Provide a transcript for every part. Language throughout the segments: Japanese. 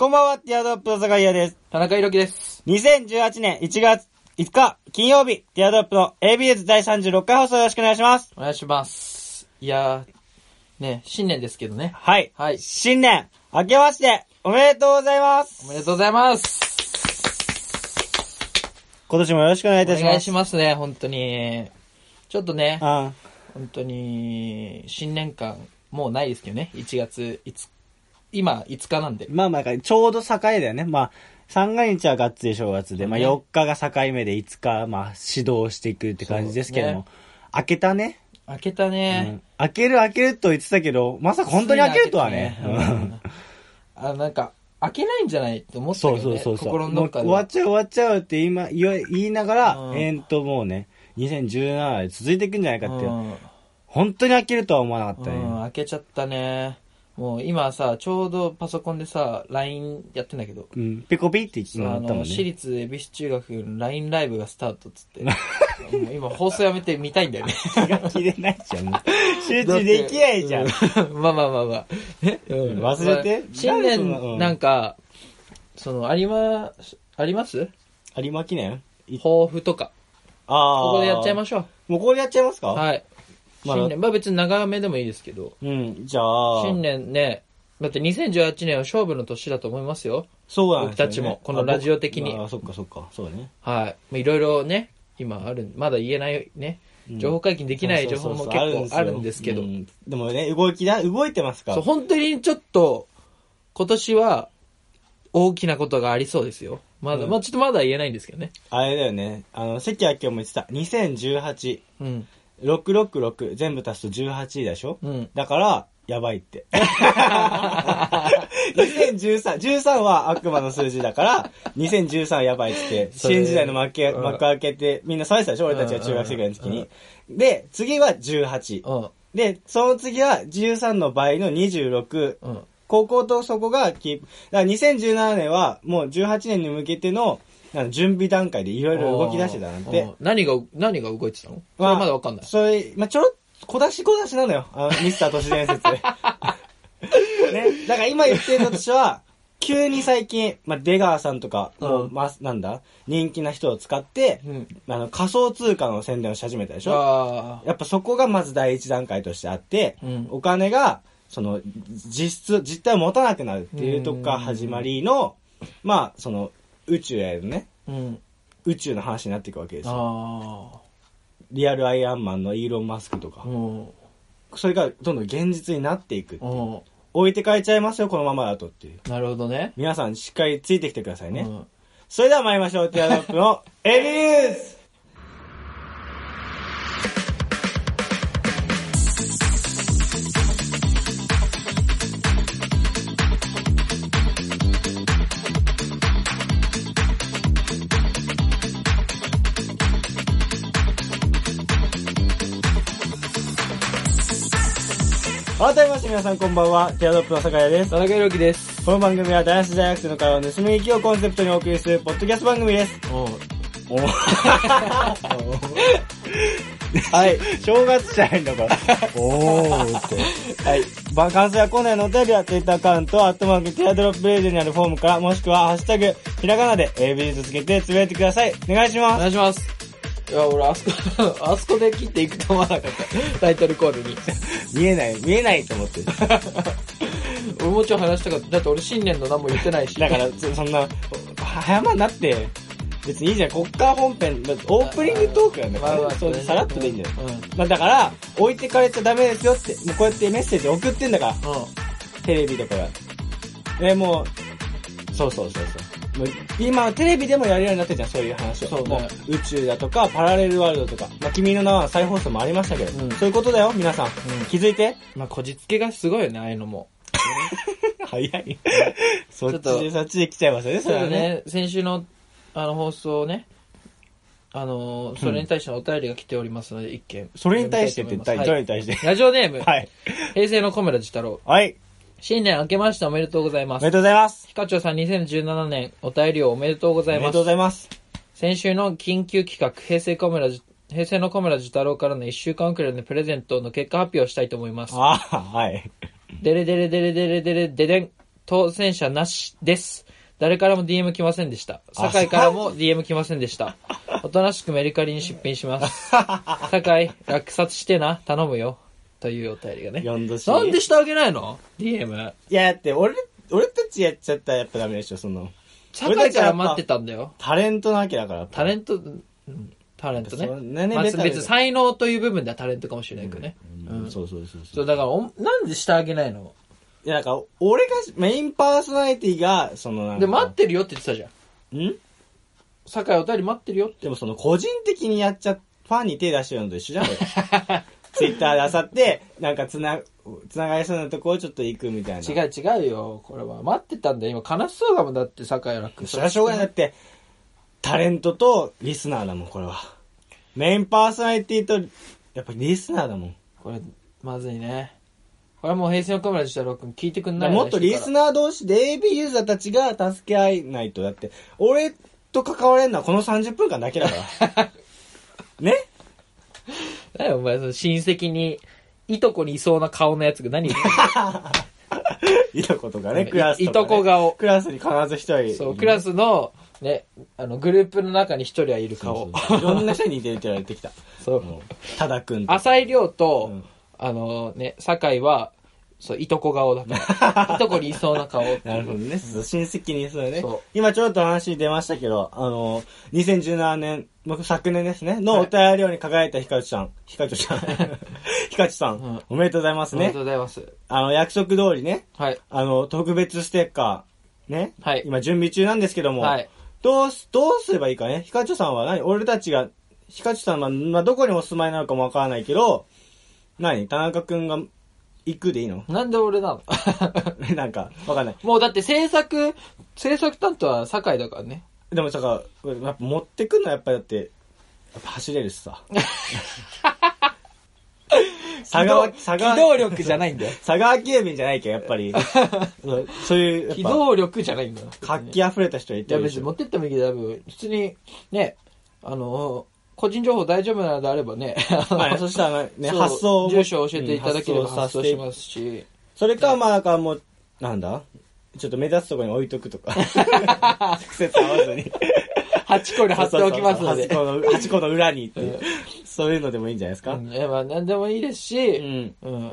こんばんは、ティアドロップの坂井です。田中裕樹です。2018年1月5日、金曜日、ティアドロップの ABS 第36回放送よろしくお願いします。お願いします。いやー、ね、新年ですけどね。はい。はい新年、明けまして、おめでとうございます。おめでとうございます。今年もよろしくお願いいたします。お願いしますね、本当に。ちょっとね、うん。本当に、新年間、もうないですけどね。1月、いつ、今、5日なんで。まあまあ、ちょうど境だよね。まあ、三が日はがっつり正月で、まあね4日が境目で5日、まあ指導していくって感じですけども、そうね開けたね。開けたうねん。開ける開けると言ってたけど、まさか本当に開けるとはね。ねうん あ、なんか、開けないんじゃないって思ったけそうどね。そうそうそう。心のもうどっかでは。終わっちゃう終わっちゃうって今言い言いながら、うんえーんともうね、2017で続いていくんじゃないかって。うん本当に開けるとは思わなかったね。うん、開けちゃったね。もう今さ、ちょうどパソコンでさ、LINE やってんだけど、うん。ペコピって言ってたもん私ね。立恵比寿中学の LINE ライブがスタートっつって。もう今放送やめて見たいんだよね。気が切れないじゃん。集中できないじゃん。うんまあまあまあまあ。ねうん忘れて？まあ新年、なんか、その、ありま、あります有馬記念？い抱負とか。ああ。ここでやっちゃいましょもうここでやっちゃいますか？う。はい。まあ新年、まあ別に長めでもいいですけど、うん、じゃあ。新年ね、だって2018年は勝負の年だと思いますよ。そうね僕たちもこのラジオ的にあ、そっかそっか。そうだね。はい。まあいろいろね、今ある、まだ言えないね、情報解禁できない情報も結構あるんですけど、うんでもね、動きだ、動いてますか？ら。そう、本当にちょっと、今年は、大きなことがありそうですよ。まだ、うんまあちょっとまだ言えないんですけどね。あれだよね。あの、関明夫も言ってた。2018、うん。666全部足すと18でしょ？うん。だから、やばいって。2013、13は悪魔の数字だから、2013はやばいって、新時代の幕開けうん幕開けて、みんな騒いでたでしょ？俺たちが中学生ぐらいの時に。で、次は18。うん。で、その次は13の倍の26。うん。高校とそこがキープ。だから2017年はもう18年に向けての準備段階でいろいろ動き出してたなんてうん。何が、何が動いてたの？それはまだわかんない。それ、まあ、ちょろっ、小出し小出しなのよ。あの、ミスター都市伝説。ね。だから今言ってるのとしては、急に最近、まあ、出川さんとか、もう、うんまあ、なんだ、人気な人を使って、うん。あの、仮想通貨の宣伝をし始めたでしょ？あやっぱそこがまず第一段階としてあって、うんお金が、その、実質、実態を持たなくなるっていうとこから始まりの、まあ、その、宇宙へのね、あ。うん。宇宙の話になっていくわけですよ。あリアルアイアンマンのイーロン・マスクとか。それがどんどん現実になっていく。うん。置いてかれちゃいますよ、このままだとっていう。なるほどね。皆さんしっかりついてきてくださいね。うんそれでは参りましょう、ティアドロップのエビニュース皆さんこんばんは、ティアドロップの酒井です。田中裕樹です。この番組は男子大学生の会話を盗み聞きをコンセプトにお送りするポッドキャスト番組です。うん。はい。正月じゃないんだから。おーって。はい。番感想やコーナーのお便りは Twitter アカウント、アットマークティアドロップレイディにあるフォームから、もしくはハッシュタグ、ひらがなで AB とつけてつぶやいてください。お願いしおます。願いします。いや、俺、あそこ、あそこで切っていくと思わなかった。タイトルコールに。見えない、見えないと思って。俺もうちょい話したかった。だって俺新年の何も言ってないし。だから、そそんな、早まんなって、別にいいじゃん。こっから本編、オープニングトークなんだから、まあまあそうさらっとでいいんだよ。うん。まあだから、置いてかれちゃダメですよって、もうこうやってメッセージ送ってんだから。うん。テレビとかが。え、もう、そうそうそうそう。今、テレビでもやるようになってるじゃん、そういう話を。そうねもう宇宙だとか、パラレルワールドとか。まあ、君の名は再放送もありましたけど、うんそういうことだよ、皆さん。ん気づいて。まあ、こじつけがすごいよね、ああいうのも。早い。そっちちょっで、そっちで来ちゃいますよね、それはね。ね、先週の、あの、放送ね、あのー、それに対してのお便りが来ておりますので、一件。それに対してってどれはいに対して？ラジオネーム、はい。平成の小村寺太郎。はい。新年明けましておめでとうございますおめで。とうございます。ヒカチョウさん2017年お便りをおめでとうございま。おめですとうございます。先週の緊急企画、平成小村じ、平成の小村寿太郎からの1週間遅れのプレゼントの結果発表をしたいと思います。ああ、はい。デレデレデレデレデレデデン。当選者なしです。誰からも DM 来ませんでした。酒井からも DM 来ませんでした。おとなしくメルカリに出品します。酒井、落札してな、頼むよ。というお便りがね。読んどし。なんでしてあげないの ?DM。いや、だって、俺、俺たちやっちゃったらやっぱダメでしょ、その。酒井から待ってたんだよ。タレントなわけだから。タレント、うんタレントね。そうねまあ、別に才能という部分ではタレントかもしれないけどね。うんそうそうそうそ、そうう。だからお、なんでしてあげないの？いや、なんか、俺が、メインパーソナリティが、そのなんかで、待ってるよって言ってたじゃん。ん？酒井お便り待ってるよって。でもその個人的にやっちゃ、ファンに手出してるのと一緒じゃん、俺 ツイッターであさって、なんかつな、つながりそうなとこをちょっと行くみたいな。違う違うよ。これは。待ってたんだよ。今悲しそうだもんだって、酒井楽。それはしょうがない。だって、タレントとリスナーだもん、これは。メインパーソナリティと、やっぱりリスナーだもん。これ、まずいね。これはもう平成のカメラでしたら君聞いてくんないもっとリスナナー同士で AB ユーザーたちが助け合えないと。だって、俺と関われるのはこの30分間だけだから。ね？ー。だよ、お前、その親戚に、いとこにいそうな顔のやつが何言って いとことかね、いクラスとか、ね。いとこ顔クラスに必ず一人。んのそう、クラスの、ね、あの、グループの中に一人はいる顔。いろんな人に似てるって言われてきた。そう。ただくんと。浅井亮と、うんあのね、酒井は、そう、いとこ顔だから。いとこにいそうな顔。なるほどね。そう親戚にそうねそう。今ちょっと話出ましたけど、あの、2017年、僕昨年ですね、のはいお便りをに輝いたヒカチさん。ヒカチさん。ヒカチさん、うんおめでとうございますねおめでと。うございます。あの、約束通りね、はい。あの、特別ステッカー、ね。はい今準備中なんですけども、はい。どうす、どうすればいいかね。ヒカチョさんは何？俺たちが、ヒカチョさんは、まあ、どこにお住まいなのかもわからないけど、何？田中くんが行くでいいの？なんで俺なの？なんか、わかんない。もうだって制作、制作担当は酒井だからね。でもさ、やっぱ持ってくんのはやっぱりだって、やっぱ走れるしさ。佐川、佐機川、動力じゃないんだよ。佐川急便じゃないけど、やっぱり。そういう、機動力じゃないんだよ。ぱ、活気溢れた人いいやてるでしょ。別に持ってってもいいけど、多分、普通に、ね、あの、個人情報大丈夫なのであればね、まあね、そしたらね、発送を住所を教えていただければうん発送しますし、それか、まあ、なんかもう、なんだ？ちょっと目立つところに置いとくとか。直接会わずに。8個に貼っておきますので。8個の、8個の裏にっていう。そういうのでもいいんじゃないですか？うん、まあ何でもいいですうし、ん。うん。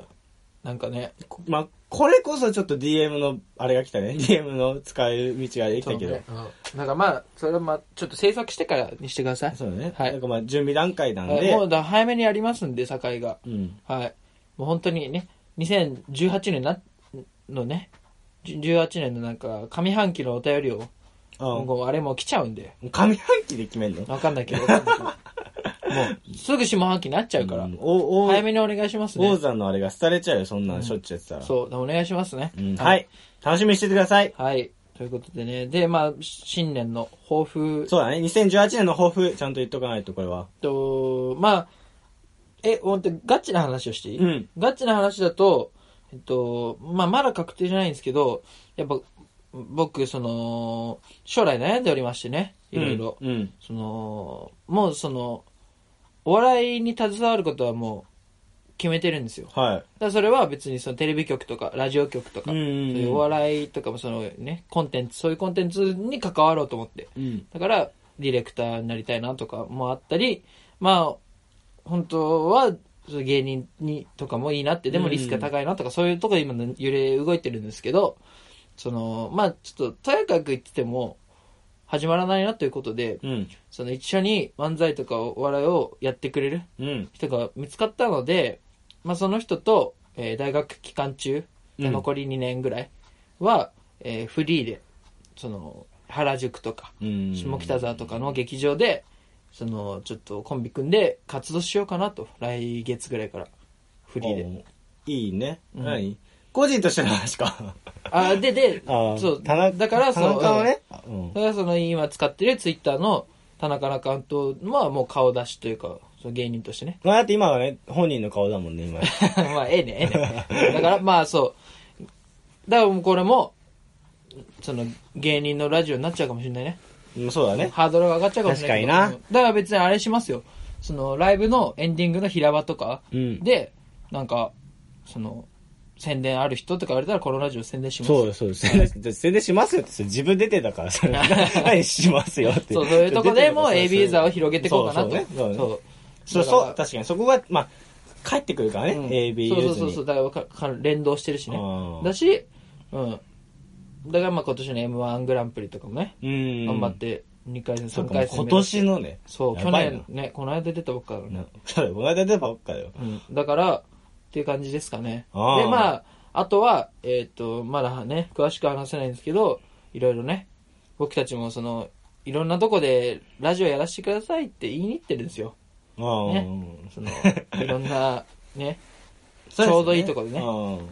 なんかね、まあ、これこそちょっと DM の、あれが来たね。DM の使える道ができたけど。そうねうんなんかまあ、それはまあ、ちょっと制作してからにしてください。そうだね。はいなんかまあ、準備段階なんはいで。もうだ早めにやりますんで、酒井が。うん。はい。もう本当にね、2018年な、のね、じ18年のなんか、上半期のお便りを、あ今後あれもう来ちゃうんで、上半期で決めんの？わかんないけど、わかんないけどもう、すぐ下半期になっちゃうから、うんお、お、早めにお願いします王ね。山のあれが廃れちゃうよ、そんなんしょっちゅうやってたら。そう、お願いしますね。うんはい。楽しみにしててください。はい。ということでね、で、まあ、新年の抱負そうだね。2018年の抱負、ちゃんと言っとかないと、これは。と、まあ、え、ほんと、ガチな話をしていい、うんガチな話だと、えっと、まあ、まだ確定じゃないんですけど、やっぱ、僕、その、将来悩んでおりましてね、いろいろ。うん。うん。その、もうその、お笑いに携わることはもう決めてるんですよ。はい。らそれは別にそのテレビ局とかラジオ局とか、うんうんうんそういうお笑いとかもそのね、コンテンツ、そういうコンテンツに関わろうと思って。うん。だから、ディレクターになりたいなとかもあったり、まあ、本当は、芸人にとかもいいなって、でもリスクが高いなとか、そういうところで今揺れ動いてるんですけど、その、まあ、ちょっと、とやかく言ってても、始まらないなということで、うん。その一緒に漫才とかお笑いをやってくれるうん。人が見つかったので、まあその人と、えー大学期間中、うん残り2年ぐらいは、えーフリーで、その、原宿とか、うん。下北沢とかの劇場で、その、ちょっとコンビ組んで活動しようかなと。来月ぐらいから。フリーで。おいいね。うん何？個人としての話か。あ、で、で、あそう、田中だから、田そう、中はね？うんだからその今使ってるツイッターの田中のアカウントはもう顔出しというか、その芸人としてね。まあだって今はね、本人の顔だもんね、今。まあ、ええね、ええね。だから、まあそう。だからもうこれも、その芸人のラジオになっちゃうかもしれないね。うんそうだね。ハードルが上がっちゃうかもしれない。確かになうんだから別にあれしますよ。そのライブのエンディングの平場とかうん。で、なんか、その、宣伝ある人とか言われたらこのラジオ宣伝します。そうです、そうです。宣伝しますよって、自分出てたから、それ。何しますよって。そう、そういうとこでも AB ユーザーをを広げていこうかなと。そうそうねそうねそう、確かに。そこが、まあ、帰ってくるからね、うん AB ユーザーに。そうそうそう、だからかか連動してるしねだし、うん。だからまあ今年の M1 グランプリとかもね、うん。頑張って2回戦、3そうか。回戦今年のね。そう、去年ね、この間出たばっかだね。この間出たばっかだよ。うん。だから、っていう感じですかね。で、まあ、あとは、えっ、と、まだね、詳しくは話せないんですけど、いろいろね、僕たちもその、いろんなとこでラジオやらせてくださいって言いに行ってるんですよ。ああ、ねその、いろんな、ね、ねちょうどいいとこでねうん。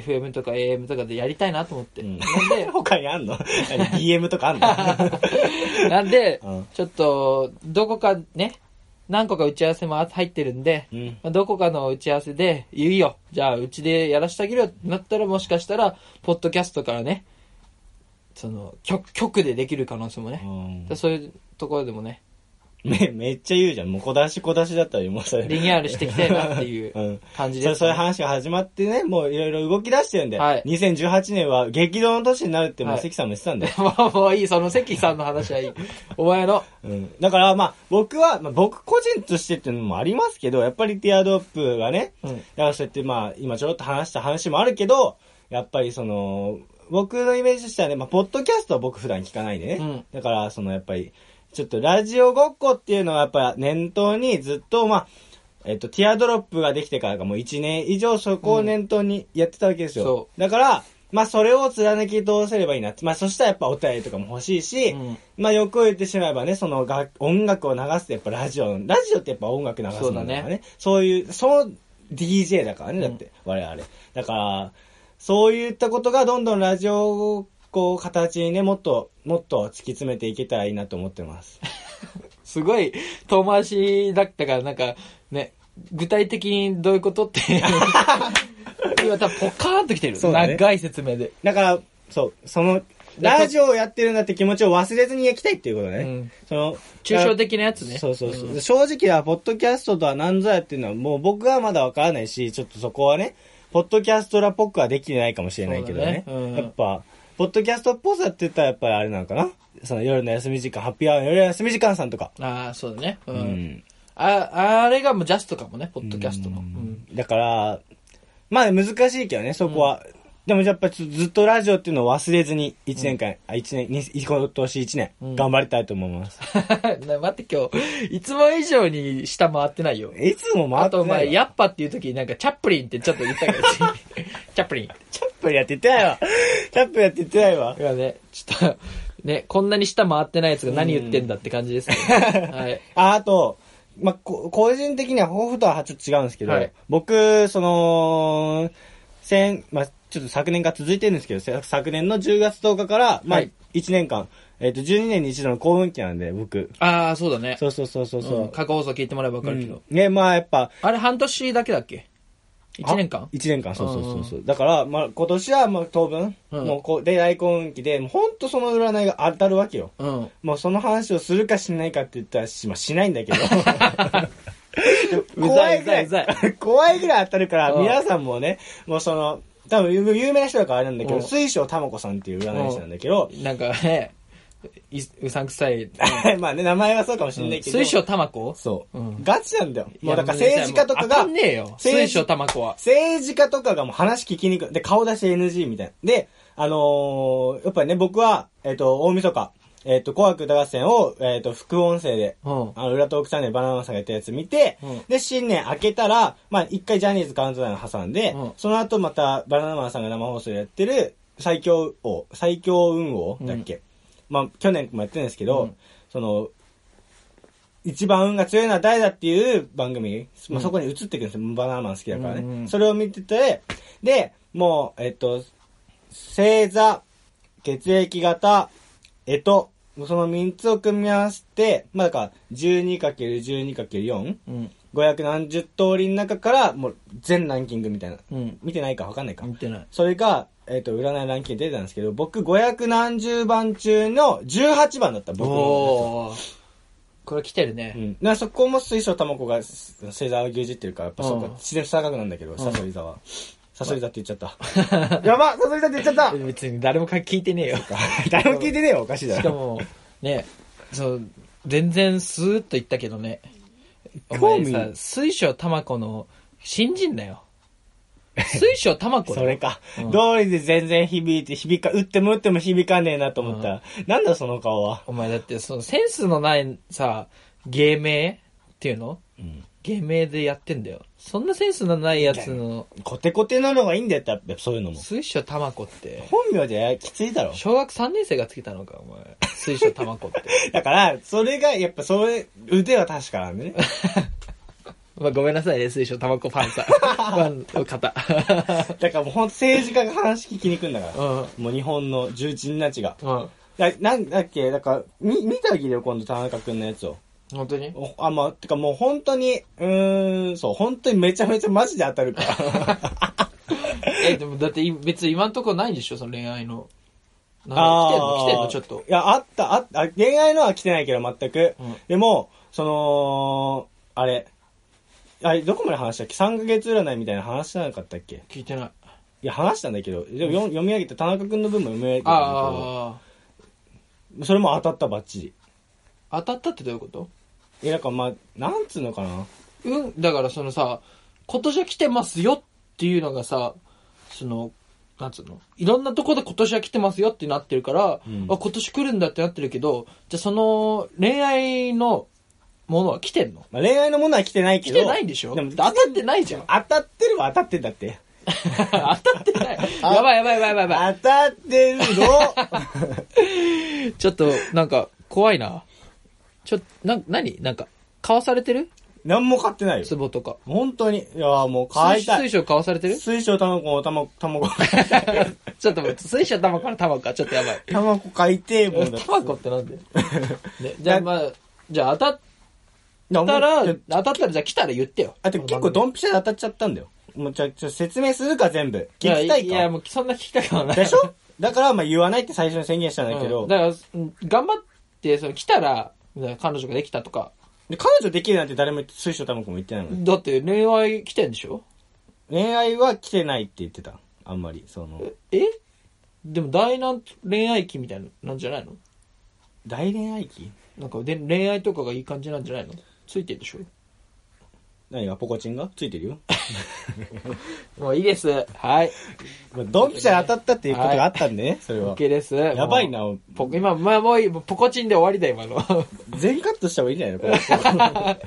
FM とか AM とかでやりたいなと思って。うんなんで、他にあんの ?DM とかあんの？なんでうん、ちょっと、どこかね、何個か打ち合わせも入ってるんで、うん。まあどこかの打ち合わせで、いいよ、じゃあうちでやらしてあげるよってなったら、もしかしたら、ポッドキャストからね、その、局、局でできる可能性もね。そういうところでもね、め、めっちゃ言うじゃん。もう小出し小出しだったらもうそれ。リニューアルしていきたいなっていう うん。感じです、そうそういう話が始まってね、もういろいろ動き出してるんで、はい2018年は激動の年になるってもうはい関さんも言ってたんで、もう、もういい、その関さんの話はいい。お前の、うん。だからまあ僕は、まあ僕個人としてっていうのもありますけど、やっぱりティアドロップがね、うん。だからそうやってまあ今ちょろっと話した話もあるけど、やっぱりその、僕のイメージとしてはね、まあポッドキャストは僕普段聞かないでね。うんだからそのやっぱり、ちょっとラジオごっこっていうのはやっぱ念頭にずっとまあ、えっと、ティアドロップができてからがもう1年以上そこを念頭にやってたわけですよ。そだから、まあそれを貫き通せればいいなって。まあそしたらやっぱお便りとかも欲しいし、うんまあよく言ってしまえばね、その楽音楽を流すってやっぱラジオ、ラジオってやっぱ音楽流すものだからね。そういう、その DJ だからね、だって、我々。だから、そういったことがどんどんラジオをこう形にね、もっと、もっと突き詰めていけたらいいなと思ってます。すごい遠回しだったから、なんか、ね、具体的にどういうことって。今多分ポカーンときてる。そうだね長い説明で。だから、そう、その、ラジオをやってるんだって気持ちを忘れずに行きたいっていうことね。うんその、抽象的なやつね。そうそうそう。ん正直は、ポッドキャストとは何ぞやっていうのは、もう僕はまだわからないし、ちょっとそこはね、ポッドキャストらっぽくはできてないかもしれないけどね。ねうんやっぱ、ポッドキャストっぽさって言ったらやっぱりあれなのかな？その夜の休み時間、ハッピーアワーの夜の休み時間さんとか。ああ、そうだね。う。うんん。あ、あれがもうジャストかもね、ポッドキャストの。うん。だから、まあ難しいけどね、そこは。でもやっぱりずっとラジオっていうのを忘れずに、1年間、あ、1年、に今年1年、うん頑張りたいと思います。な待って今日、いつも以上に下回ってないよ。いつも回あってないわとお前、ヤッパっていう時になんかチャップリンってちょっと言ったけど、チャップリン。チャップやって言ってないわ。チャップやって言ってないわ。いやね、ちょっと、ね、こんなに下回ってないやつが何言ってんだって感じですね。はい。あ、あと、まあ、こ個人的には抱負とはちょっと違うんですけど、はい僕、その、先、まあ、ちょっと昨年が続いてるんですけど、せ昨年の10月10日から、まあはい、1年間、えっ、と、12年に一度の幸運期なんで、僕。ああ、そうだね。そうそうそうそうそう。うん過去放送聞いてもらえばわかるけど。うんね、まあ、やっぱ、あれ半年だけだっけ ?1 年間 ?1 年間、そうそうそうそう。だから、まあ、今年は、まあ、当分、うんもうこう、で、大幸運期で、もうほんとその占いが当たるわけよ。うん。もうその話をするかしないかって言ったらし,、まあ、しないんだけど。怖いぐらい 怖いぐらい当たるから、うん皆さんもね、もうその、多分有有名な人だからあれなんだけど、うん水晶玉子さんっていう占い師なんだけど、なんかね、いうさんくさい。まあね、名前はそうかもしれないけど、水晶玉子？そう、うんガチなんだよ。もうだから政治家とかがねえよ。水晶玉子は。政治家とかがもう話聞きにくい。で、顔出し NG みたいな。で、あのーやっぱりね、僕は、えっ、と、大晦日、えっ、と、紅白歌合戦を、えっ、と、副音声で、うん。あの、裏トークチャンネルバナナマンさんがやったやつ見て、うん。で、新年明けたら、まあ、一回ジャニーズカウントダウン挟んで、うん。その後またバナナマンさんが生放送でやってる最強王、最強運王だっけ、まあ、去年もやってるんですけど、うん。その、一番運が強いのは誰だっていう番組、まあ、うん。そこに映ってくるんですよ。バナナマン好きだからね。うんうんそれを見てて、で、もう、えっと、星座、血液型、えと、その3つを組み合わせて、まあだから 12×12×4、うん。500何十通りの中から、もう全ランキングみたいな。うん。見てないか分かんないか。見てない。それが、えっ、と、占いランキング出てたんですけど、僕500何十番中の18番だった、僕の。これ来てるねつ。うん。なそこも水晶玉子が星座を牛耳ってるから、やっぱそこうん自然不差額なんだけど、んさそり座は。サソリだって言っちゃった。やばサソリだって言っちゃった 別に誰も聞いてねえよ。誰も聞いてねえよ、おかしいだろ。しかも、ね、そう、全然スーッと言ったけどね。お前さ、水晶玉子の新人だよ。水晶玉子それか。うん通りで全然響いて、響か、打っても打っても響かねえなと思ったら、なんだその顔は？お前だって、そのセンスのないさ、芸名っていうの？うん。芸名でやってんだよ。そんなセンスのないやつの、コテコテなのがいいんだよって、やっぱそういうのも。水晶玉子って、本名じゃきついだろ。小学3年生がつけたのか、お前。水晶玉子って。だから、それが、やっぱそれ、腕は確かなんでね。まあ、ごめんなさいね、水晶玉子ファンさん。ファンの方。だからもうほんと政治家が話聞きに行くんだから。うん。もう日本の重鎮たちが。うん。だなんだっけ、だから、み、見たわけだよ、今度田中くんのやつを。本当に？おあ、まあ、てかもう本当に、うーん、そう、本当にめちゃめちゃマジで当たるから。え、でもだってい別に今んとこないんでしょ？その恋愛の。なんか来てんの？来てんの？ちょっとい。や、あった、あった、恋愛のは来てないけど、全く。うんでも、その、あれ、あれ、どこまで話したっけ ?3 ヶ月占いみたいな話しなかったっけ？聞いてない。いや、話したんだけど、でも読読み上げて、田中くんの分も読み上げてたんだあけど、それも当たった、バッチリ。あ。当たったってどういうこと？いや、だからまあ、なんつうのかな？うん、だからそのさ、今年は来てますよっていうのがさ、その、なんつうの？いろんなとこで今年は来てますよってなってるから、うんあ、今年来るんだってなってるけど、じゃあその恋愛のものは来てんの？まあ、恋愛のものは来てないけど。来てないんでしょ？でも、当たってないじゃん。当たってるは当たってんだって。当たってない。やばいやばいやばいやばいやばい。当たってるの ちょっと、なんか、怖いな。ちょ、な、なになんか、買わされてる？何も買ってないよ。壺とか。本当に。いや、もう買いたい。水晶買わされてる？水晶卵の卵、卵、ちょっと待って、水晶玉から玉か、ちょっとやばい。卵買いてえもんだって。玉子ってなんで、ね、じゃあまあ、じゃあ当たっだたら、当たったらじゃあ来たら言ってよ。あと結構ドンピシャで当たっちゃったんだよ。もうちょ、ちょ、説明するか全部。聞きたいいや、いやか。もうそんな聞きたくはない。でしょ？だから、まあ言わないって最初に宣言したんだけど、うんだから、うん頑張って、その来たら、彼女ができたとか。で彼女できるなんて誰も水晶卵も言ってないのに。だって恋愛来てんでしょ？恋愛は来てないって言ってた。あんまり、その、えでも大難恋愛期みたいな、なんじゃないの？大恋愛期？なんかで恋愛とかがいい感じなんじゃないの？ついてるでしょ？何が？ポコチンがついてるよ。もういいです。はい。まあドンピシャで当たったっていうことがあったんでね、それは。OK です。やばいな。ポ今、まあもういい、ポコチンで終わりだよ、今の。全カットした方がいいんじゃないの？これ。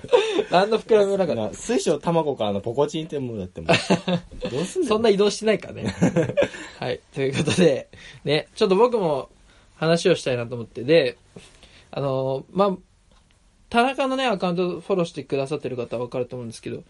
何の膨らみもなかっな水晶卵からのポコチンってもうだってもう。どうすんた。のそんな移動してないからね。はい。ということで、ね、ちょっと僕も話をしたいなと思って、で、あの、まあ、田中のね、アカウントフォローしてくださってる方はわかると思うんですけど、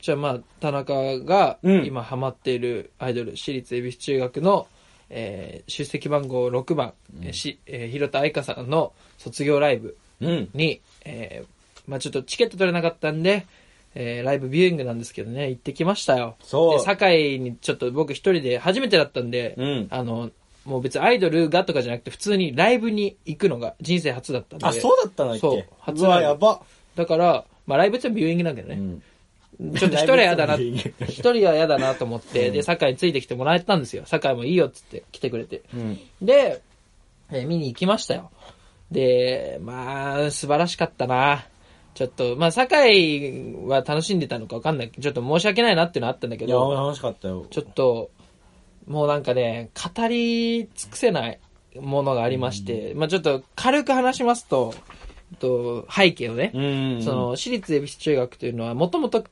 じゃあまあ、田中がうん今ハマっているアイドル、私立恵比寿中学の、えー出席番号6番、えーしえー広田愛香さんの卒業ライブうん。に、えーまあちょっとチケット取れなかったんで、えーライブビューイングなんですけどね、行ってきましたよ。そうで、堺にちょっと僕一人で初めてだったんで、うんあの、もう別にアイドルがとかじゃなくて普通にライブに行くのが人生初だったんで。あ、そうだったんだっけ？そう初うわ、やば。だから、まあライブってビューイングなんだけどね。ん。ちょっと一人は嫌だな、一人は嫌だなと思って、で、堺についてきてもらえたんですよ。堺もいいよっつって来てくれて。うん。で、えー見に行きましたよ。で、まあ、素晴らしかったな。ちょっと、まあ、堺は楽しんでたのかわかんないけど、ちょっと申し訳ないなっていうのはあったんだけいや、ど、楽しかったよ。ちょっと、もうなんかね、語り尽くせないものがありまして、まあちょっと軽く話しますと、と背景をね、うん。その、私立恵比寿中学というのは、もともと、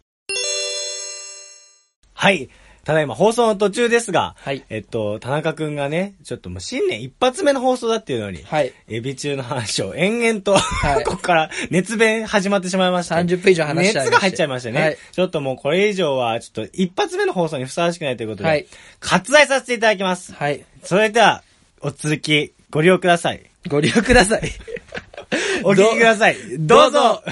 はい。ただいま放送の途中ですが、はいえっと、田中くんがね、ちょっともう新年一発目の放送だっていうのに、はい。エビ中の話を延々と、はい ここから熱弁始まってしまいました。30分以上話して熱が入っちゃいましたね。はいちょっともうこれ以上は、ちょっと一発目の放送にふさわしくないということで、はい割愛させていただきます。はい。それでは、お続き、ご利用ください。ご利用ください。お聞きください。どうぞ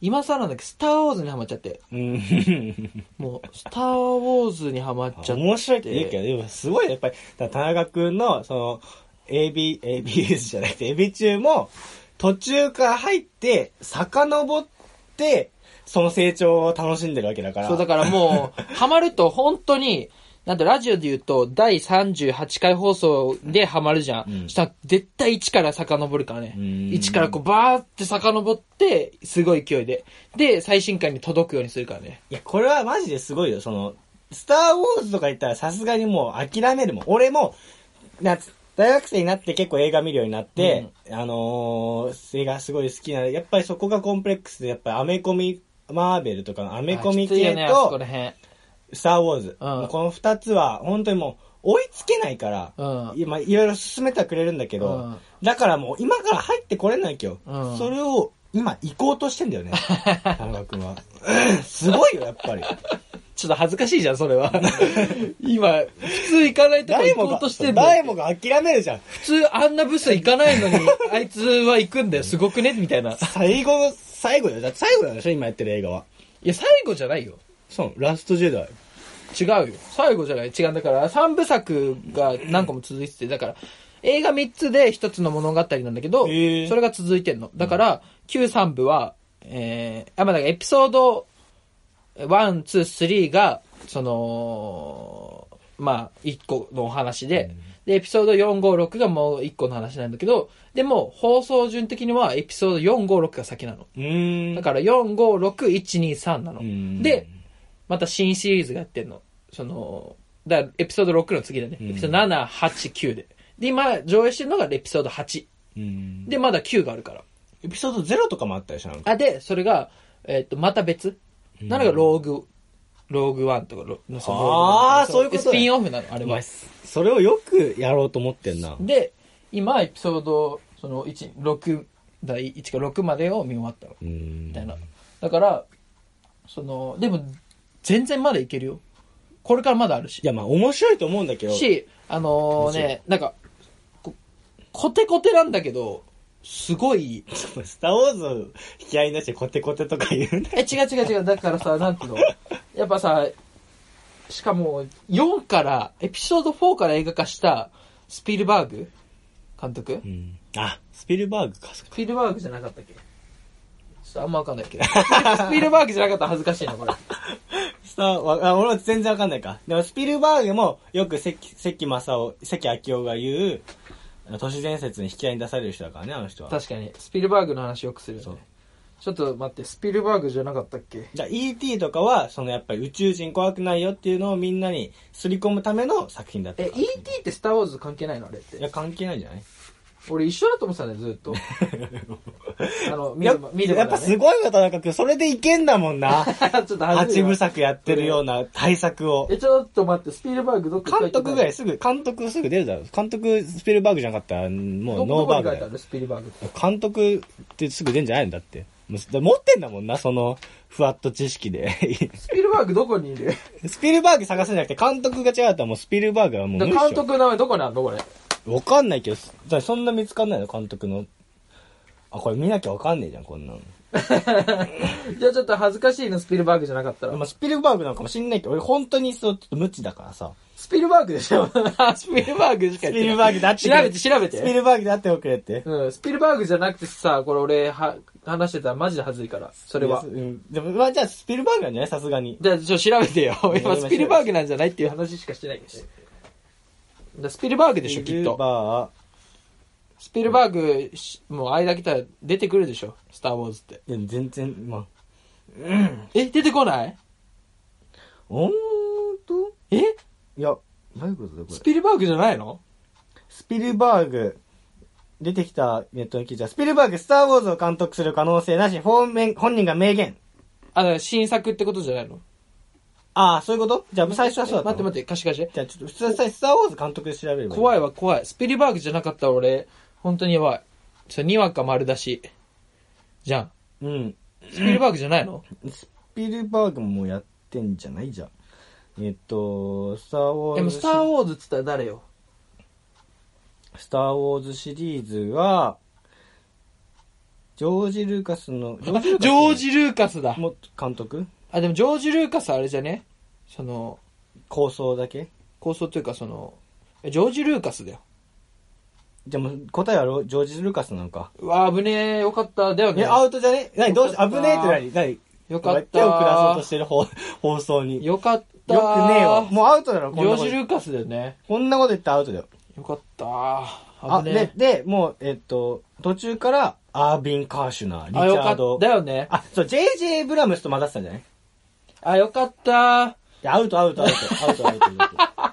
今更なんだけど、スターウォーズにハマっちゃって。うんもう、スターウォーズにハマっちゃって。面白いって言うけど、でもすごいやっぱり、だから田中くんの、その、AB、ABS じゃなくて、エビ中も、途中から入って、遡って、その成長を楽しんでるわけだから。そう、だからもう、ハマると本当に、なんてラジオで言うと、第38回放送でハマるじゃん。うんしたら絶対1から遡るからね。うん1からこうバーって遡って、すごい勢いで。で、最新回に届くようにするからね。いや、これはマジですごいよ。その、スターウォーズとか言ったらさすがにもう諦めるもん。俺も、な大学生になって結構映画見るようになって、あのー、映画すごい好きなやっぱりそこがコンプレックスで、やっぱりアメコミ、マーベルとかのアメコミ系と。スター・ウォーズ。うんこの二つは、本当にもう、追いつけないから、うん今、いろいろ進めてはくれるんだけど、うんだからもう、今から入ってこれない今日。うんそれを、今、行こうとしてんだよね。田中君は。う んすごいよ、やっぱり。ちょっと恥ずかしいじゃん、それは。今、普通行かないとこ行こうとしてん、だよ。誰もが諦めるじゃん。普通あんなブス行かないのに、あいつは行くんだよ、すごくね？みたいな。い最後、最後よ。だって最後なんでしょ今やってる映画は。や、最後じゃないよ。そう、ラストジェダイ。違うよ。最後じゃない？違うんだから、三部作が何個も続いてて、だから、映画3つで1つの物語なんだけど、へーそれが続いてんの。だから、旧3部は、えー、あ、まあ、だからエピソード1、2、3が、その、まあ、1個のお話で、で、エピソード4、5、6がもう1個の話なんだけど、でも、放送順的にはエピソード4、5、6が先なの。だから、4、5、6、1、2、3なの。うんで、また新シリーズがやってんの。その、だエピソード6の次だね。うんエピソード7、8、9で。で、今、上映してるのがエピソード8。うんで、まだ9があるから。エピソード0とかもあったでしょ。あ、で、それが、えっ、と、また別。なのがローグ、ローグワンとかロ、のそのあーローグそういうことねスピンオフなの、あれは。それをよくやろうと思ってんな。で、今、エピソード、その、1、6、第1から6までを見終わったの。みみたいな。だから、その、でも、全然まだいけるよ。これからまだあるしい。や、まあ面白いと思うんだけど。し、あのね、なんか、こコテコテなんだけど、すごい、スター・ウォーズを引き合いに出してコテコテとか言うんだえ、違う違う違う、だからさ、なんていうの？やっぱさ、しかも、4から、エピソード4から映画化した、スピルバーグ？監督？うん。あ、スピルバーグか。スピルバーグじゃなかったっけ？ちょっとあんまわかんないけど。スピルバーグじゃなかったら恥ずかしいな、これ。スター、わあ俺は全然わかんないか。でもスピルバーグもよく関、関正夫、関明夫が言う、都市伝説に引き合いに出される人だからね、あの人は。確かに、スピルバーグの話よくするよね。ちょっと待って、スピルバーグじゃなかったっけ？じゃあ ET とかは、そのやっぱり宇宙人怖くないよっていうのをみんなにすり込むための作品だったえ。ET ってスターウォーズ関係ないのあれって？い。や、関係ないんじゃない？俺一緒だと思ってたんだよ、ずっと。あの、見やるま、見るまやっぱすごいよ、田中君。それでいけんだもんな。ちょっと八部作やってるような対策を。え、ちょっと待って、スピルバーグどっか書監督ぐらいすぐ、監督すぐ出るだろ。監督スピルバーグじゃなかったら、もどうノーバーグスピルバーグ。監督ってすぐ出んじゃないんだって。持ってんだもんな、その、ふわっと知識で。スピルバーグどこにいる？スピルバーグ探すんじゃなくて、監督が違うったらもうスピルバーグはもう監督の名前どこにあるのこれ？わかんないけど、じゃあそんな見つかんないの？監督の。あ、これ見なきゃわかんねえじゃん、こんなの。じゃあちょっと恥ずかしいの、スピルバーグじゃなかったらま。あ、スピルバーグなのかもしんないけど、俺本当にそう、ちょっと無知だからさ。スピルバーグでしょ スピルバーグしかスピルバーグだって調べて、調べスピて。ルバーグであっておくれって。うん、スピルバーグじゃなくてさ、これ俺、は、話してたらマジで恥ずいから。それは。うん。でも、まあじゃあスピルバーグなんじゃない？さすがに。じゃあ、ちょ、調べてよ。や今、スピルバーグなんじゃない？っていう話しかしてないし。だスピルバーグでしょ、スピルきっと。バスピルバーグし、もう間来たら出てくるでしょ、スター・ウォーズって。ー。いや、全然、まあ。え、出てこない？ほんと？え？いや、どういうことだこスれ。ピルバーグじゃないの？スピルバーグ、出てきたネットの記事は、スピルバーグ、スター・ウォーズを監督する可能性なし、本面本人が明言。あ、だから新作ってことじゃないの？ああ、そういうこと？じゃあ最初はそうだったの待って待って、貸し貸し。じゃあちょっと普通さ、スター・ウォーズ監督で調べればいい。怖いわ、怖い。スピルバーグじゃなかったら俺、本当にやばい。それ、にわか丸出し。じゃん。うん。スピルバーグじゃないの？スピルバーグもやってんじゃない？じゃん。えっと、スター・ウォーズ。でも、スター・ウォーズっつったら誰よ？スター・ウォーズシリーズは、ジョージ・ルーカスの、ジョージ・ルーカス だ。も監督？あ、でもジョージ・ルーカスあれじゃね？その、構想だけ？構想というかその、えジョージ・ルーカスだよ。じゃあもう答えはロジョージ・ルーカスなのか。うわ、危ねえ、よかった。だよね。え、アウトじゃね？何？どうし、危ねえって何？何？よかった手を下そうとしてる放放送に。よよかったくねえわ。もうアウトだろ、こんジョージ・なこと。ルーカスだよね。こんなこと言ったらアウトだよ。よかったあ、で危ね、で、もう、えっと、途中から、アービン・カーシュナー、リチあ、よかっャード。たよね。あ、そう、JJ ブラムスと混ざってたんじゃない？いあ、よかったや、アウト、アウト、アウト、アウト、アウト。アウ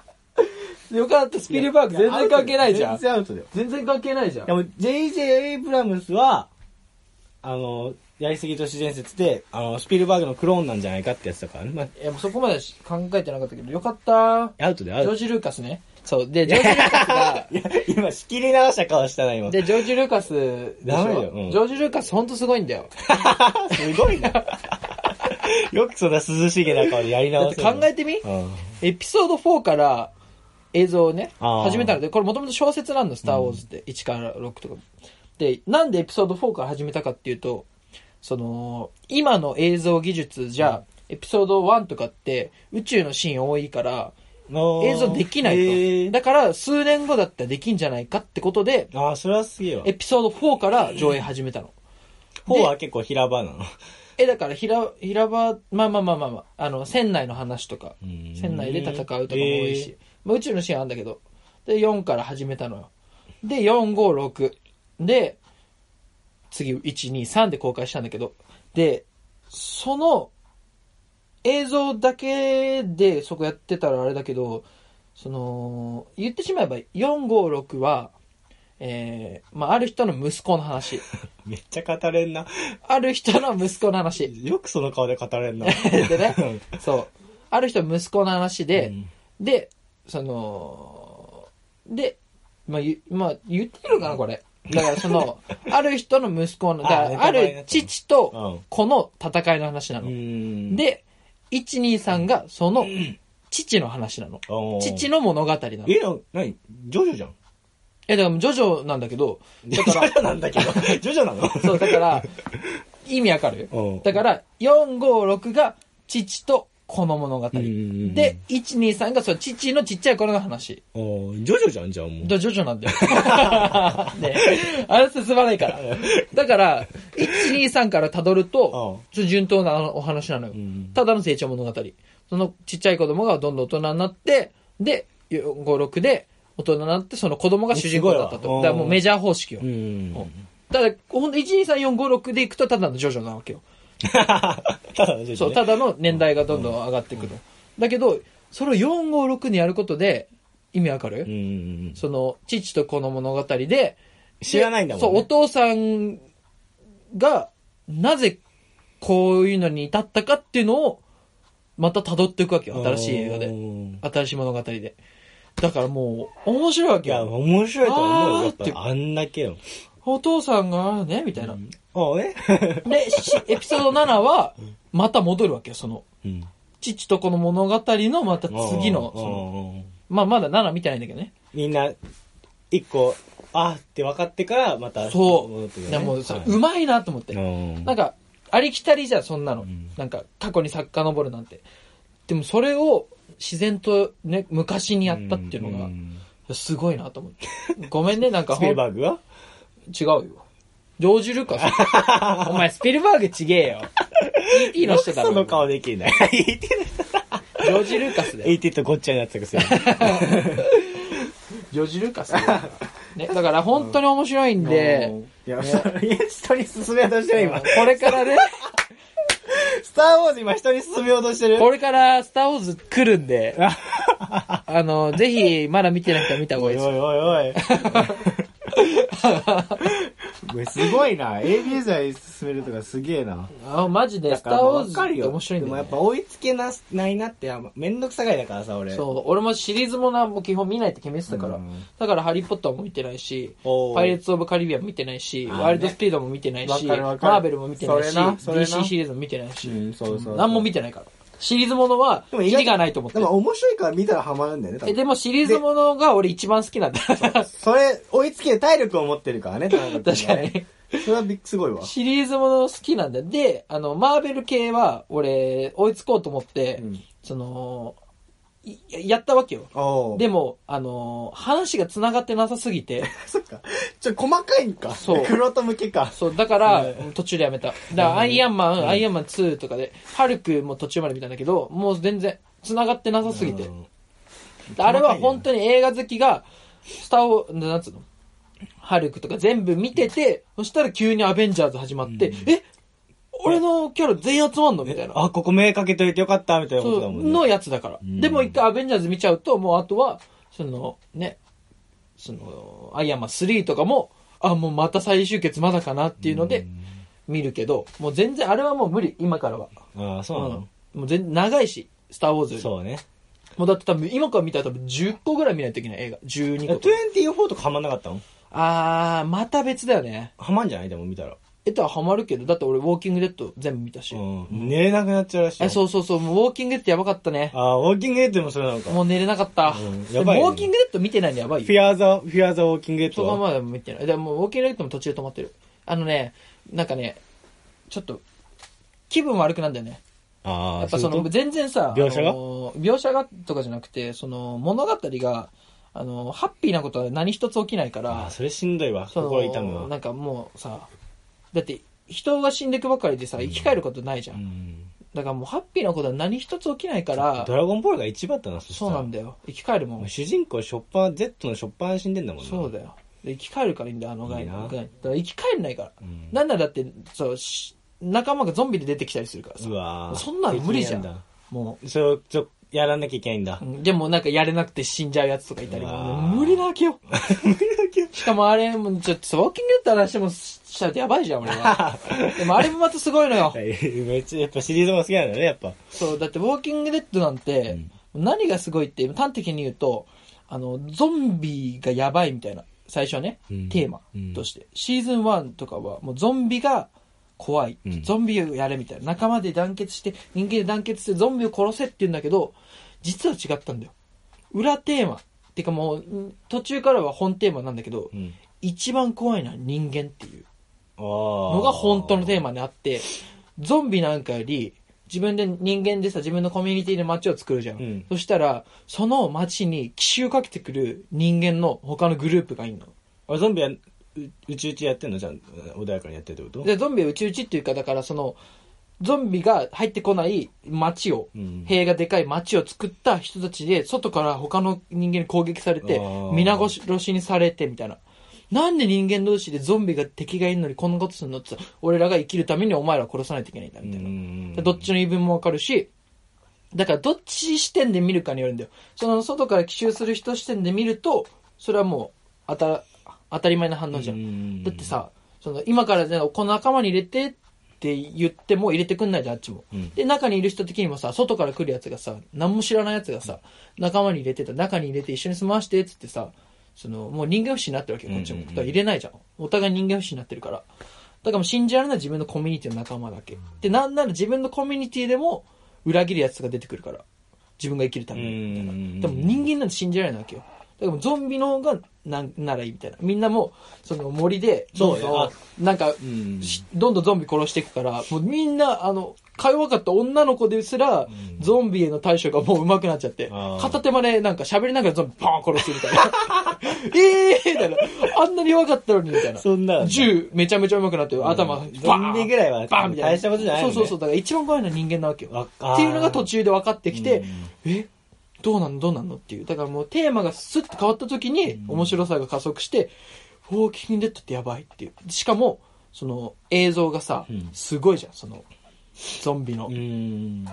トよかった、スピルバーグ全然関係ないじゃん全。然アウトだよ。全然関係ないじゃんで。も、JJ ブラムスは、あの、やりすぎ都市伝説で、あの、スピルバーグのクローンなんじゃないかってやつだからね。まあ、いや、もうそこまでし考えてなかったけど、よかった。アウトでアウト。ジョージ・ルーカスね。そう。で、ジョージ・ルーカスが、いや、今仕切り直した顔したな、今。で、ジョージ・ルーカスでしょ？ダメだようんジョージ・ルーカスほんとすごいんだよ。すごいな。よくそんな涼しげな顔でやりだって考えてみ？うん。エピソード4から映像をね、始めたので、これもともと小説なんだ、スター・ウォーズって、1から6とか。で、なんでエピソード4から始めたかっていうと、その、今の映像技術じゃ、エピソード1とかって宇宙のシーン多いから、映像できないと。だから、数年後だったらできんじゃないかってことで、ああ、それはすげえわエ。ピソード4から上映始めたの。4は結構平場なの。え、だから、平、平場、まあまあまあまあまあ、あの、船内の話とか、うん船内で戦うとかも多いし、まあ、宇宙のシーンあるんだけど、で、4から始めたのよ。で、4、5、6。で、次、1、2、3で公開したんだけど、で、その、映像だけでそこやってたらあれだけど、その、言ってしまえば、4、5、6は、えー、まあ、ある人の息子の話。めっちゃ語れんな。ある人の息子の話。よくその顔で語れんな。でね、そう。ある人息子の話で、うんで、その、で、まあ、ゆまあ、言ってるかな、これ。だからその、ある人の息子の、だからある父と子の戦いの話なうの。ん、で、1、2、3がその父の話なの。父の物語なの。え、な、なに？ジョジョじゃん。え、だからジョジョなんだけど、だかジョジョなんだけど。ジョジョなの？ら、そう、だから、意味わかる？うんだから、4、5、6が父と子の物語。で、1、2、3がその父のちっちゃい頃の話。おージョジョじゃん、じゃあもう。だジョジョなんだよ。ねあれ進まないから。だから、1、2、3から辿ると、順当なお話なのよん。ただの成長物語。そのちっちゃい子供がどんどん大人になって、で、4、5、6で大人になって、その子供が主人公だったと。すごいわだからもうメジャー方式よ。うん。ただ、ほんと1、2、3、4、5、6でいくとただのジョジョなわけよ。ただただの年代がどんどん上がってくる。だけど、それを4、5、6にやることで、意味わかる、うんうんうん。その、父と子の物語で、知らないんだもんねそう、お父さんが、なぜ、こういうのに至ったかっていうのを、また辿っていくわけよ。新しい映画で。で。新しい物語で。だからもう、面白いわけいや、よ。面白いと思うよ。やっああんだけよ。お父さんがね、みたいな。あえ？で、しエピソード7は、また戻るわけよ。その、うん。父と子の物語のまた次の、その、の。まあまだ7見てないんだけどね。みんな、一個、あーって分かってから、また、そう。もさ、はいうまいなと思って。うんなんか、ありきたりじゃんそんなの。んなんか、過去に遡るなんて。でもそれを自然とね、昔にやったっていうのが、んすごいなと思って。ごめんね、なんか スピルバーグは？違うよ。ジョージ・ルカス。お前、スピルバーグちげえよ。ET の人だろ。その顔できない。ET ジョージ・ルカスだよ。ET とごっちゃになってたくせに。ジョージ・ルカス。ね、だから本当に面白いんで、いや、それ人に勧めようとしてる今。これからね、スターウォーズ今人に勧めようとしてる。これからスター・ウォーズ来るんで、あの、ぜひ、まだ見てない人は見た方がいいですおいおい。お いすごいな。ABS 愛進めるとかすげえな。あ、マジで、スター・ウォーズって面白いんだよ、ね。でもやっぱ追いつけなないなって、めんどくさがいだからさ、俺。そう、俺もシリーズもな、もう基本見ないって決めてたから。うんだから、ハリー・ポッターも見てないし、パイレーツ・オブ・カリビアンも見てないし、ねワイルド・スピードも見てないし、マーベルも見てないし、DC シリーズも見てないし、うん、そうそう。何も見てないから。シリーズものは、でもキリがないと思ってで。も面白いから見たらハマるんだよね、多え、分。でもシリーズものが俺一番好きなんだ。それ、追いつける体力を持ってるからね、田中君確かはね。に。それはびっすごいわ。シリーズもの好きなんだ。で、あの、マーベル系は、俺、追いつこうと思って、うんその、いやったわけよ。おでも、あのー話が繋がってなさすぎて、そっか。ちょ、細かいんか。そうクロート向けか。そう、だからう、途中でやめた。だから、アイアンマン、アイアンマン2とかで、ハルクも途中まで見たんだけど、もう全然、繋がってなさすぎてう。んあれは本当に映画好きが、スターを、なんつうの？ハルクとか全部見てて、そしたら急にアベンジャーズ始まって、うんえ？俺のキャラ全員集まんのみたいな。あ、ここ目かけといてよかった、みたいなことだもんね。のやつだから。うんでも一回アベンジャーズ見ちゃうと、もうあとは、その、ね、その、アイアンマン3とかも、あ、もうまた最終決まだかなっていうので、見るけど、もう全然、あれはもう無理、今からは。うん。ああ、そうなのうん。もう全然長いし、スターウォーズより。そうね。もうだって多分、今から見たら多分10個ぐらい見ないといけない映画。12個とか。24とかハマんなかったの？あー、また別だよね。ハマんじゃない？でも見たら。えっとはハマるけど、だって俺ウォーキングデッド全部見たし。うん。寝れなくなっちゃうらしいよ。え、そうそうそう、もうウォーキングデッドやばかったね。ああ、ウォーキングデッドもそれなのか。もう寝れなかった。うんでやばいねもウォーキングデッド見てないのやばいよフ。ィアーザ、フィアーザウォーキングデッドは。そこまで見てない。でも、ウォーキングデッドも途中で止まってる。あのね、なんかね、ちょっと、気分悪くなんだよね。ああ、やっぱその、ういうこ全然さ、描写が？あの描写がとかじゃなくて、その、物語が、あの、ハッピーなことは何一つ起きないかとあらあ、、それしんどいわ。その心痛むわ。なんかもうさ、だって、人が死んでいくばかりでさ、生き返ることないじゃ。うんん。だからもうハッピーなことは何一つ起きないからド、ラゴンボールが一番だな、そそうなんだよ。生き返るもん。主人公、ショッパー、Z のショッパーに死んでんだもんな。そうだよ。で生き返るからいいんだよ、あのガイいいなガイだから生き返れないから。うんなんならだって、そう、し仲間がゾンビで出てきたりするからさう。わーそんなの無理じゃんんだもそれを、ちょ、やらなきゃいけないんだでもなんかやれなくて死んじゃうやつとかいたりうわもうー 無理なわけよ。しかもあれ、もうちょっとさウォーキングデッドの話もしちゃうとやばいじゃん、俺は。でもあれもまたすごいのよ。めっちゃ、やっぱシリーズも好きなんだね、やっぱ。そう、だってウォーキングデッドなんて、何がすごいって、端的に言うと、あの、ゾンビがやばいみたいな、最初はね、うんテーマとして。シーズン1とかは、もうゾンビが怖い。うんゾンビをやれみたいな。仲間で団結して、人間で団結してゾンビを殺せって言うんだけど、実は違ったんだよ。裏テーマ。っていうかもう、ん途中からは本テーマなんだけど、うん。一番怖いのは人間っていう。ののが本当のテーマであって、ゾンビなんかより、自分で人間でさ、自分のコミュニティで街を作るじゃん。うんそしたら、その街に奇襲をかけてくる人間の他のグループがいんの。あゾンビは、ううちうちやってんの？じゃあ、穏やかにやってるってこと？で、ゾンビは内々っていうか、だからその、ゾンビが入ってこない街を、うん塀がでかい街を作った人たちで、外から他の人間に攻撃されて皆殺しにされて、みたいな。なんで人間同士でゾンビが敵がいるのにこんなことするのってさ俺らが生きるためにお前らを殺さないといけないんだ、みたいな。どっちの言い分もわかるし、だからどっち視点で見るかによるんだよ。その外から奇襲する人視点で見ると、それはもう当た当たり前の反応じゃん。んだって、さ、その今からじゃあこの仲間に入れてって言っても入れてくんないじゃん、あっちも。うんで、中にいる人的にもさ、外から来るやつがさ、何も知らないやつがさ、仲間に入れてた、中に入れて一緒に住まわしてっつってさ、その、もう人間不信になってるわけよ、こっちも。入れないじゃん。お互い人間不信になってるから。だからもう信じられない自分のコミュニティの仲間だけ。で、なんなら自分のコミュニティでも裏切るやつが出てくるから。自分が生きるために。みたいなうんでも人間なんて信じられないわけよ。だからゾンビの方がなんならいいみたいな。みんなもう、その森で、そうなんか、どんどんゾンビ殺していくから、もうみんな、あの、か弱かった女の子ですら、んゾンビへの対処がもう上手くなっちゃって片手までなんか喋りながらゾンビパーン殺すみたいな。え えーみたいな。あんなに弱かったのにみたいな。そんな銃めちゃめちゃ上手くなって、頭、バーンゾンビぐらいはバーンみたいな。大したことじゃないそうそうそう。だから一番怖いのは人間なわけよ。っていうのが途中で分かってきてうん、え？どうなの？どうなの？っていう。だからもうテーマがスッと変わった時に面白さが加速して、ウォーキングデッドってやばいっていう。しかも、その映像がさうん、すごいじゃん。その、ゾンビのう。ん。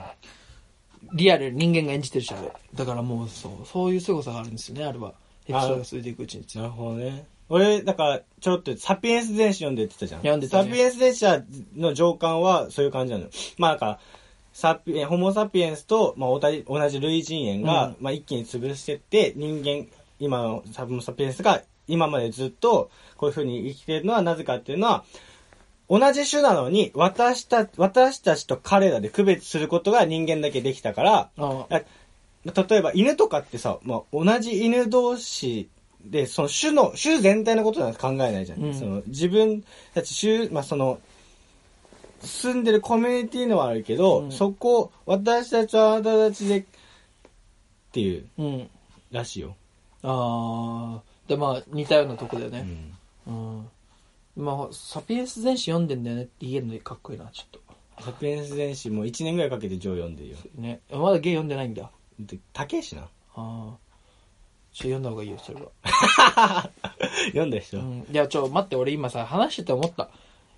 リアル人間が演じてるし、あれ。だからもうそう、そういう凄さがあるんですよね、あれは。エピソードが続いていくうちに。なるほどね。俺、だから、ちょろっと、サピエンス全史読んでって言ってたじゃん。読んでたねサピエンス全史の上巻は、そういう感じなのよ。まあ、なんか、サピエン、ホモサピエンスと、まあ、同じ、同じ類人猿が、うんまあ、一気に潰してって、人間、今のサホモサピエンスが、今までずっと、こういう風に生きてるのはなぜかっていうのは、同じ種なのに、私た、私たちと彼らで区別することが人間だけできたから、ああ例えば犬とかってさ、まあ、同じ犬同士で、その種の、種全体のことなんて考えないじゃん。うんその自分たち種、まあ、その、住んでるコミュニティのはあるけど、うんそこ、私たちはあなたたちで、っていううん。らしいよ。あー。で、まあ、似たようなとこだよね。うん。うん。まあ、サピエンス全史読んでんだよねって言えるのかっこいいな、ちょっと。サピエンス全史も1年ぐらいかけて上読んでるよ。ね。まだゲイ読んでないんだ。で、高いしな。ああ。ちょ、読んだ方がいいよ、それは。読んだでしょ。うん。いや、ちょ、待って、俺今さ、話してて思った。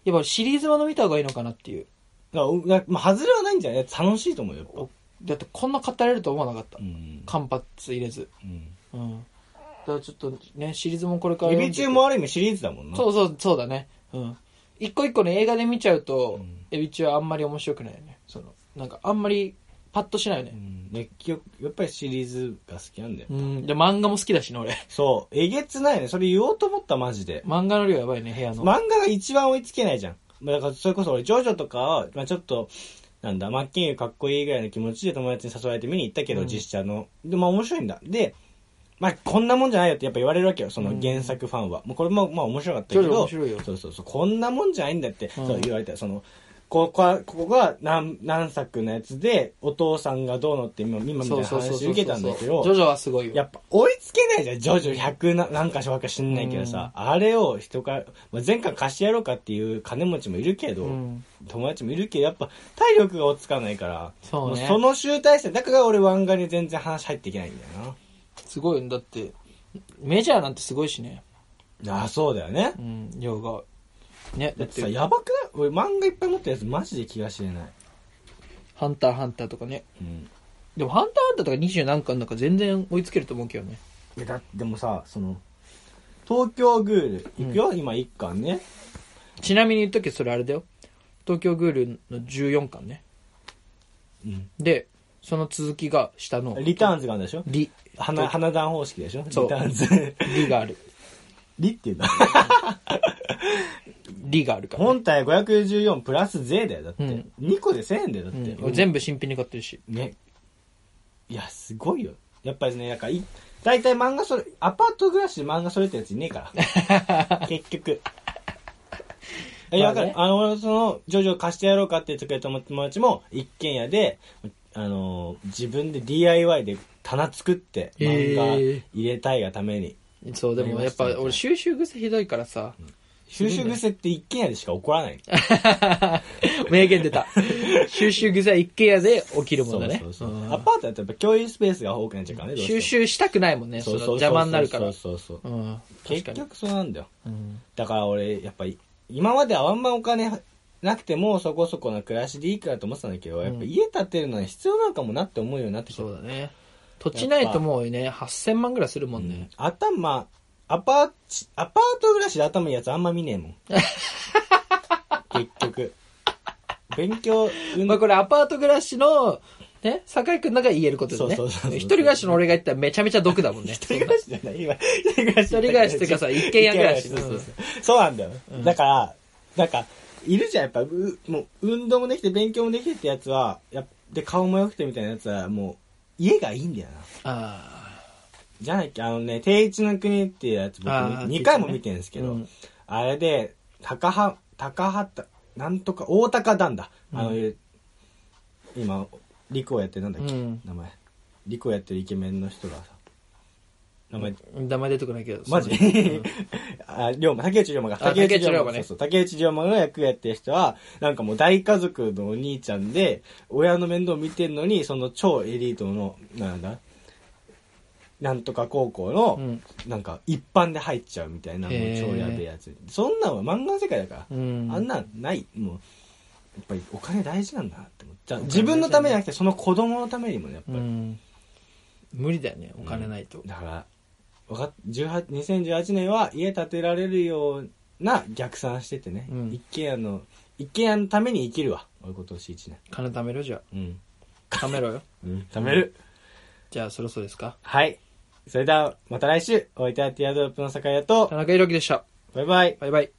やっぱシリーズもの見た方がいいのかなっていう。だからうだまあ、外れはないんじゃない？楽しいと思うよ、やっぱ。だってこんな語れると思わなかった。うん。間髪入れず。うん。うん。だからちょっとね、シリーズもこれからエ読んでてビ中もある意味シリーズだもんな。そうそう、そうだね。うん。一個一個ね、映画で見ちゃうと、うんエビ中はあんまり面白くないよね。その、なんかあんまりパッとしないよね。うん。できよやっぱりシリーズが好きなんだよ。うん。で、漫画も好きだしね、俺。そう。えげつないね。それ言おうと思った、マジで。漫画の量やばいね、部屋の。漫画が一番追いつけないじゃん。まあだから、それこそ俺、ジョジョとかは、まあちょっと、なんだ、マッキンユーかっこいいぐらいの気持ちで友達に誘われて見に行ったけど、うん実写の。で、まあ面白いんだ。で、まあこんなもんじゃないよってやっぱ言われるわけよ、その原作ファンは。もうこれもまあ面白かったけど、面白いよ。そうそうそう、こんなもんじゃないんだって、うん。そう言われた。その、ここは、ここが何、何作のやつで、お父さんがどうのって今、今みたいな話受けたんだけど、ジョジョはすごいよ。やっぱ追いつけないじゃん、ジョジョ100な何かしわか知んないけどさ、あれを人から、まあ、前回貸してやろうかっていう金持ちもいるけど、うん。友達もいるけど、やっぱ体力が追いつかないから、そうね。の集大成、だから俺漫画に全然話入っていけないんだよすごいんだって、メジャーなんてすごいしね。な。ああ、そうだよねう。ん、量が。ね、だってさ、、やばくない？俺漫画いっぱい持ってるやつマジで気が知れない。ハンターハンターとかね。うん。でも、ハンターハンターとか20何巻なんか全然追いつけると思うけどね。いやだでもさ、その、東京グール、行くよ、今1巻ね。ちなみに言っとけそれあれだよ。東京グールの14巻ね。うん。で、その続きが下の、リターンズがあるんでしょ？リ、花、花壇方式でしょ？リタそうーンズ。リがある。リっていうんだ。リがあるから、ね。本体514プラス税だよ、だって。うん2個で1000円だよ、だって。うん、俺全部新品に買ってるし。ね。いや、すごいよ。やっぱりね、なんかい、大体漫画それ、アパート暮らしで漫画それってやついねえから。結局。いや、わかる。あの、俺その、ジョジョ貸してやろうかって言ってくれた友達も、一軒家で、あの、自分で DIY で棚作って、漫画入れたいがために。そう、でもやっぱ俺収集癖ひどいからさ、収集癖って一軒家でしか起こらない。名言出た。収集癖は一軒家で起きるもんだね。そうそうそううんアパートだとやっぱ共有スペースが多くなっちゃうからね、収集したくないもんね。その邪魔になるから。そうそうそう。うん。結局そうなんだよ。うん。だから俺、やっぱり、今まではあんまお金なくてもそこそこな暮らしでいいからと思ってたんだけど、やっぱ家建てるのに必要なのかもなって思うようになってきた。そうだね。土地ないともうね、8000万ぐらいするもんね。頭、アパート、アパート暮らしで頭いいやつあんま見ねえもん。結局。勉強、うんまあこれアパート暮らしの、ね、酒井くんだから言えることでね。そうそうそうそう一人暮らしの俺が言ったらめちゃめちゃ毒だもんね。一人暮らしじゃない今、一人暮らし。一人暮らしっていうかさ一軒家暮らしそうそうそう。そうなんだよ。だから、なんか、いるじゃん、やっぱ、うもう、運動もできて勉強もできてってやつは、やっで、顔も良くてみたいなやつは、もう、家がいいんだよな。あじゃなきゃ、あのね、定一の国っていうやつ僕あー2回も見てるんですけど、うんあれで、高は、高畑、なんとか、大高団だ。あの、今、陸をやってるなんだっけ、うん名前。陸をやってるイケメンの人がさ、名前、あ。名前出てこないけど。マジ？あ、龍馬、竹内龍馬が。あ竹内龍馬ねそうそう、竹内龍馬の役やってる人は、なんかもう大家族のお兄ちゃんで、親の面倒見てんのに、その超エリートの、なんだ、なんとか高校の、うんなんか一般で入っちゃうみたいな、もう超やべえやつ。そんなんは漫画の世界だから、うん。あんなんない。もう、やっぱりお金大事なんだなって思っちゃう。自分のためじゃなくて、その子供のためにもね、やっぱり。うん。無理だよね、お金ないと。だから、わかっ18 2018年は家建てられるような逆算しててね、うん一軒家の、一軒家のために生きるわ。俺今年1年。金貯めろじゃうん。あ。貯めろよ。うん。貯める。じゃあそろそろですか？はい。それでは、また来週、おいてはティアドロップの酒屋と田、中裕樹でした。バイバイ。バイバイ。